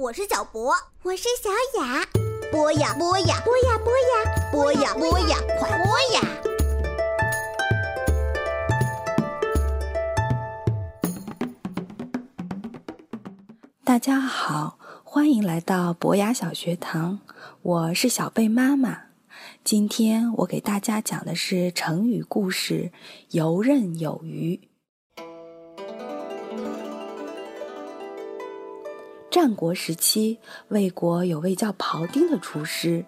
我是小博，我是小雅。播呀播呀播呀播呀播呀播呀，快播呀！大家好，欢迎来到博雅小学堂，我是小贝妈妈。今天我给大家讲的是成语故事“游刃有余”。战国时期，魏国有位叫庖丁的厨师，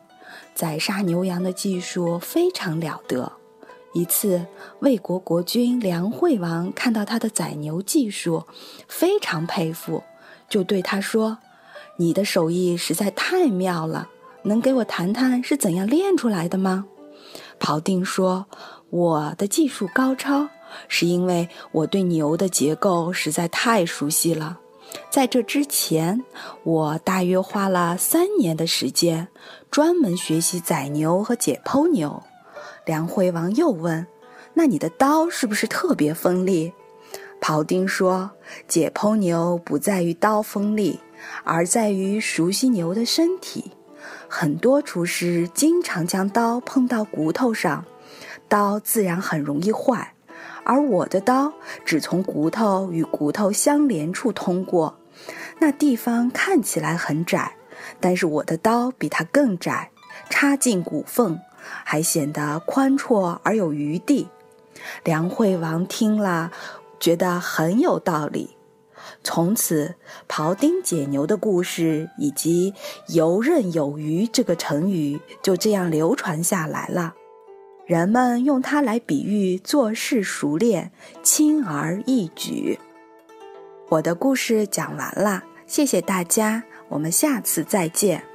宰杀牛羊的技术非常了得。一次，魏国国君梁惠王看到他的宰牛技术，非常佩服，就对他说：“你的手艺实在太妙了，能给我谈谈是怎样练出来的吗？”庖丁说：“我的技术高超，是因为我对牛的结构实在太熟悉了。”在这之前，我大约花了三年的时间，专门学习宰牛和解剖牛。梁惠王又问：“那你的刀是不是特别锋利？”庖丁说：“解剖牛不在于刀锋利，而在于熟悉牛的身体。很多厨师经常将刀碰到骨头上，刀自然很容易坏。”而我的刀只从骨头与骨头相连处通过，那地方看起来很窄，但是我的刀比它更窄，插进骨缝，还显得宽绰而有余地。梁惠王听了，觉得很有道理。从此，庖丁解牛的故事以及“游刃有余”这个成语就这样流传下来了。人们用它来比喻做事熟练、轻而易举。我的故事讲完了，谢谢大家，我们下次再见。